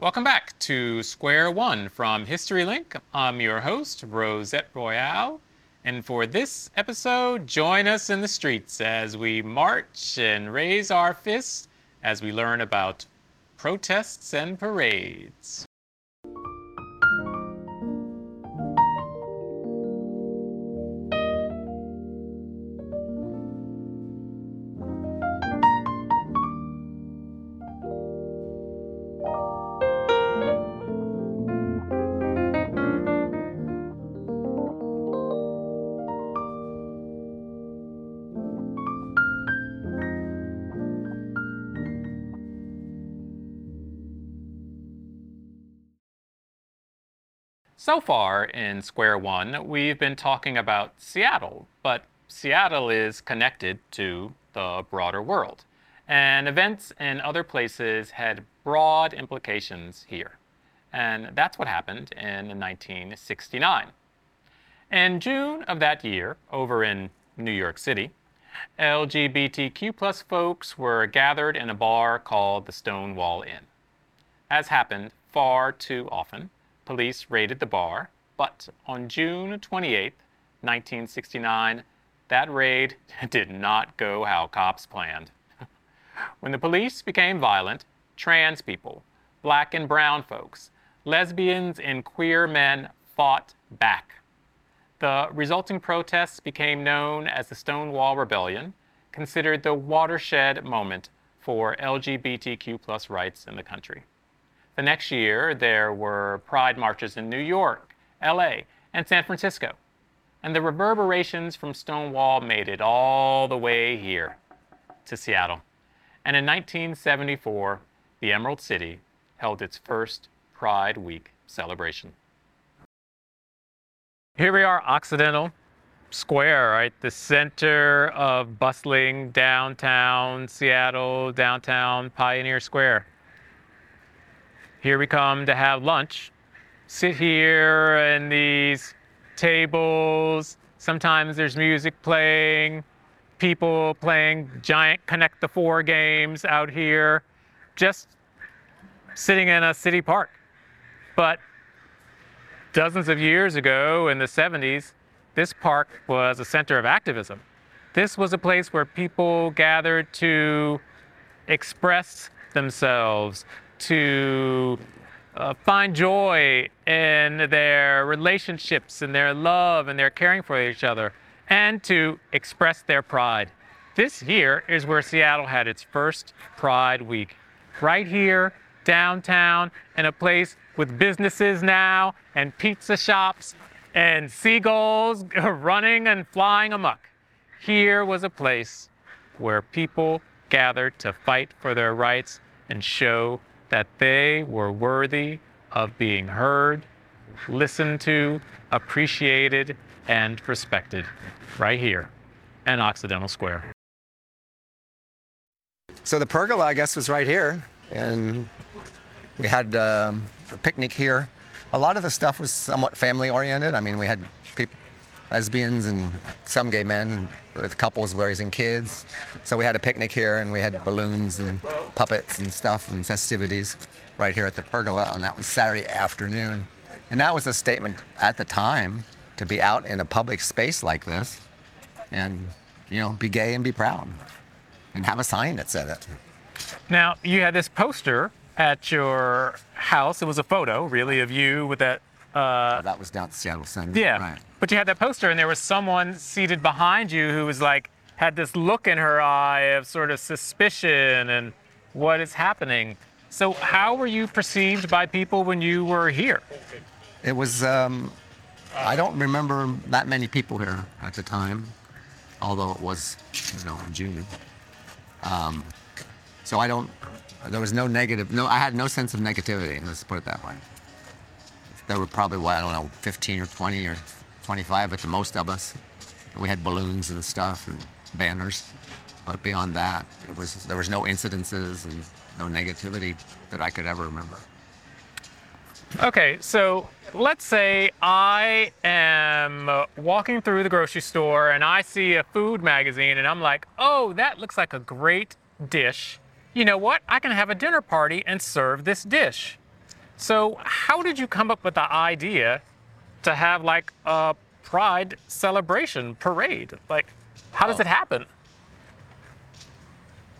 Welcome back to Square One from History Link. I'm your host, Rosette Royale. And for this episode, join us in the streets as we march and raise our fists as we learn about protests and parades. So far in Square One, we've been talking about Seattle, but Seattle is connected to the broader world, and events in other places had broad implications here. And that's what happened in 1969. In June of that year, over in New York City, LGBTQ plus folks were gathered in a bar called the Stonewall Inn. As happened far too often, police raided the bar, but on June 28, 1969, that raid did not go how cops planned. when the police became violent, trans people, black and brown folks, lesbians, and queer men fought back. The resulting protests became known as the Stonewall Rebellion, considered the watershed moment for LGBTQ rights in the country. The next year, there were pride marches in New York, LA, and San Francisco. And the reverberations from Stonewall made it all the way here to Seattle. And in 1974, the Emerald City held its first Pride Week celebration. Here we are, Occidental Square, right? The center of bustling downtown Seattle, downtown Pioneer Square. Here we come to have lunch. Sit here in these tables. Sometimes there's music playing, people playing giant Connect the Four games out here, just sitting in a city park. But dozens of years ago in the 70s, this park was a center of activism. This was a place where people gathered to express themselves, to uh, find joy in their relationships and their love and their caring for each other, and to express their pride. This here is where Seattle had its first Pride Week. Right here, downtown, in a place with businesses now and pizza shops and seagulls running and flying amuck. Here was a place where people gathered to fight for their rights and show that they were worthy of being heard, listened to, appreciated, and respected right here in Occidental Square. So the pergola, I guess, was right here, and we had um, a picnic here. A lot of the stuff was somewhat family oriented. I mean, we had lesbians and some gay men with couples raising kids. So we had a picnic here and we had balloons and puppets and stuff and festivities right here at the pergola. And that was Saturday afternoon. And that was a statement at the time to be out in a public space like this and, you know, be gay and be proud and have a sign that said it. Now, you had this poster at your house. It was a photo, really, of you with that. Uh, Oh, that was down at Seattle Center. yeah. Right. But you had that poster, and there was someone seated behind you who was like, had this look in her eye of sort of suspicion and what is happening. So, how were you perceived by people when you were here? It was, um, I don't remember that many people here at the time, although it was, you know, in June. Um, so I don't, there was no negative, no, I had no sense of negativity, let's put it that way. There were probably, what, I don't know, 15 or 20 or 25 at the most of us. We had balloons and stuff and banners. But beyond that, it was, there was no incidences and no negativity that I could ever remember. Okay, so let's say I am walking through the grocery store and I see a food magazine and I'm like, oh, that looks like a great dish. You know what? I can have a dinner party and serve this dish. So, how did you come up with the idea to have like a pride celebration parade? Like, how does it happen?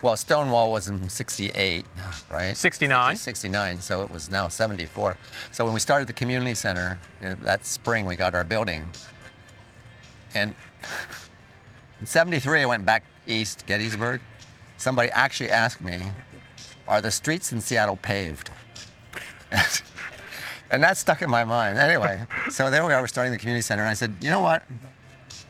Well, Stonewall was in 68, right? 69. 69, so it was now 74. So when we started the community center, uh, that spring we got our building. And in 73, I went back east, Gettysburg. Somebody actually asked me, Are the streets in Seattle paved? and that stuck in my mind. Anyway, so there we are, we're starting the community center. And I said, You know what?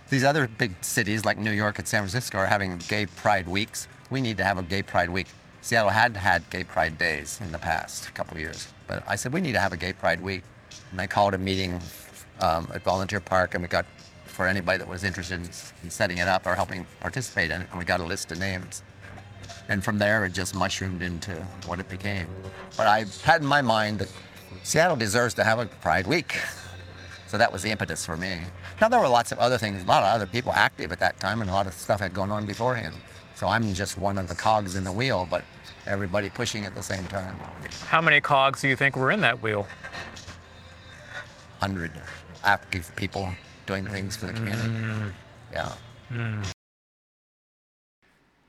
These other big cities like New York and San Francisco are having gay pride weeks. We need to have a gay pride week. Seattle had had gay pride days in the past couple years, but I said we need to have a gay pride week. And I called a meeting um, at Volunteer Park, and we got for anybody that was interested in, in setting it up or helping participate in it, and we got a list of names. And from there, it just mushroomed into what it became. But I had in my mind that Seattle deserves to have a Pride Week. So that was the impetus for me. Now there were lots of other things, a lot of other people active at that time, and a lot of stuff had gone on beforehand. So I'm just one of the cogs in the wheel, but everybody pushing at the same time. How many cogs do you think were in that wheel? Hundred active people doing things for the community. Mm. Yeah. Mm.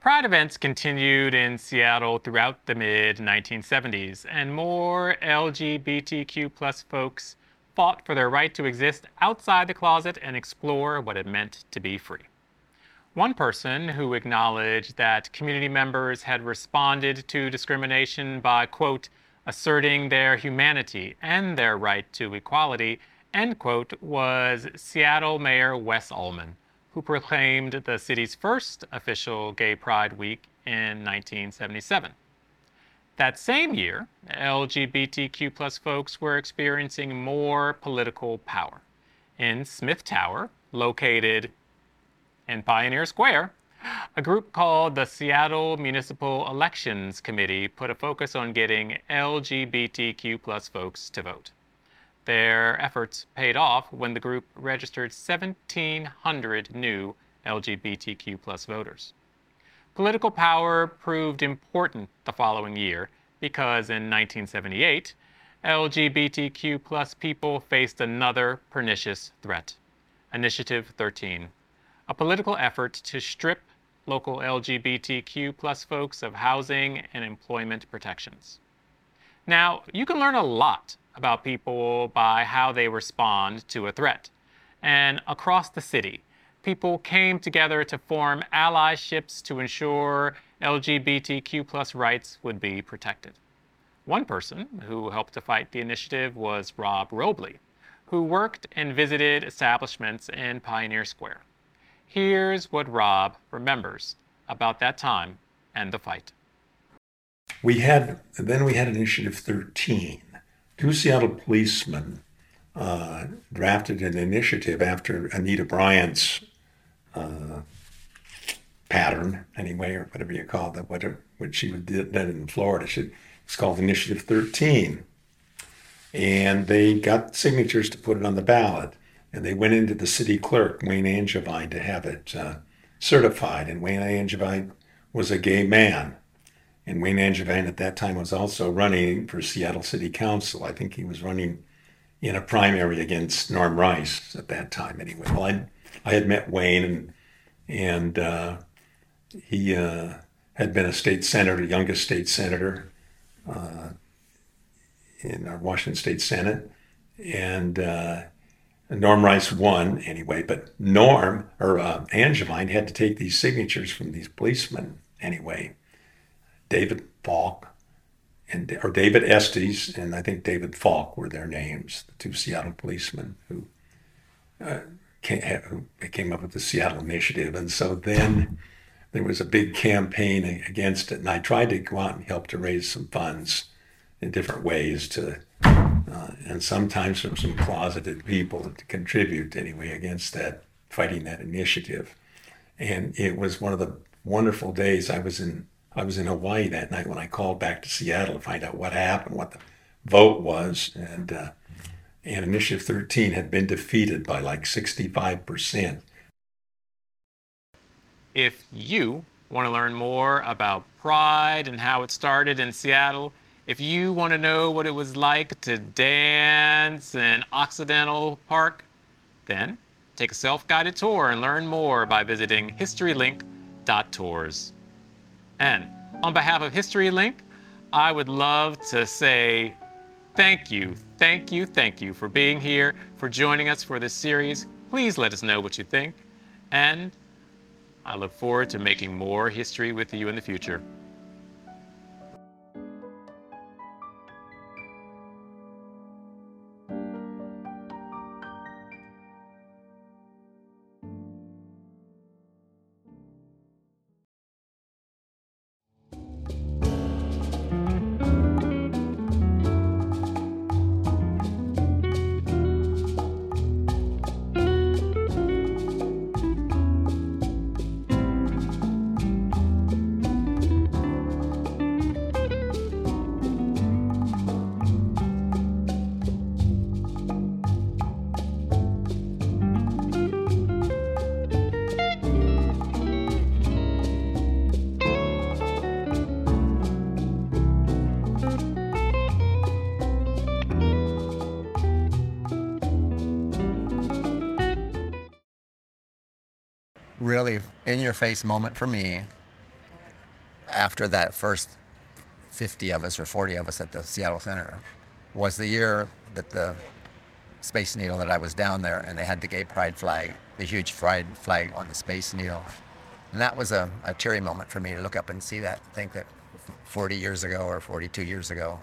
Pride events continued in Seattle throughout the mid 1970s, and more LGBTQ plus folks fought for their right to exist outside the closet and explore what it meant to be free. One person who acknowledged that community members had responded to discrimination by, quote, asserting their humanity and their right to equality, end quote, was Seattle Mayor Wes Uhlman, who proclaimed the city's first official Gay Pride Week in 1977. That same year, LGBTQ plus folks were experiencing more political power. In Smith Tower, located in Pioneer Square, a group called the Seattle Municipal Elections Committee put a focus on getting LGBTQ plus folks to vote. Their efforts paid off when the group registered 1,700 new LGBTQ plus voters. Political power proved important the following year because in 1978, LGBTQ plus people faced another pernicious threat Initiative 13, a political effort to strip local LGBTQ plus folks of housing and employment protections. Now, you can learn a lot about people by how they respond to a threat. And across the city, people came together to form allyships to ensure LGBTQ rights would be protected. One person who helped to fight the initiative was Rob Robley, who worked and visited establishments in Pioneer Square. Here's what Rob remembers about that time and the fight. We had then we had Initiative 13. Two Seattle policemen uh, drafted an initiative after Anita Bryant's uh, pattern, anyway, or whatever you call it, whatever what she did in Florida. She, it's called Initiative 13, and they got signatures to put it on the ballot, and they went into the city clerk, Wayne Angevine, to have it uh, certified. And Wayne Angevine was a gay man. And Wayne Angevine at that time was also running for Seattle City Council. I think he was running in a primary against Norm Rice at that time, anyway. Well, I, I had met Wayne, and and uh, he uh, had been a state senator, youngest state senator uh, in our Washington State Senate, and uh, Norm Rice won anyway. But Norm or uh, Angevine had to take these signatures from these policemen anyway. David Falk and or David Estes and I think David Falk were their names, the two Seattle policemen who uh, came, came up with the Seattle Initiative. And so then there was a big campaign against it, and I tried to go out and help to raise some funds in different ways to, uh, and sometimes from some closeted people to contribute anyway against that, fighting that initiative. And it was one of the wonderful days I was in I was in Hawaii that night when I called back to Seattle to find out what happened, what the vote was, and uh, and Initiative 13 had been defeated by like 65 percent. If you want to learn more about Pride and how it started in Seattle, If you want to know what it was like to dance in Occidental Park, then take a self guided tour and learn more by visiting historylink.tours. And on behalf of HistoryLink, I would love to say thank you, thank you, thank you for being here, for joining us for this series. Please let us know what you think. And I look forward to making more history with you in the future. Really in your face moment for me after that first 50 of us or 40 of us at the Seattle Center was the year that the Space Needle that I was down there and they had the gay pride flag, the huge pride flag on the Space Needle. And that was a, a teary moment for me to look up and see that, think that 40 years ago or 42 years ago,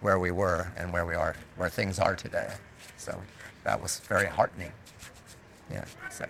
where we were and where we are, where things are today. So that was very heartening. Yeah. So.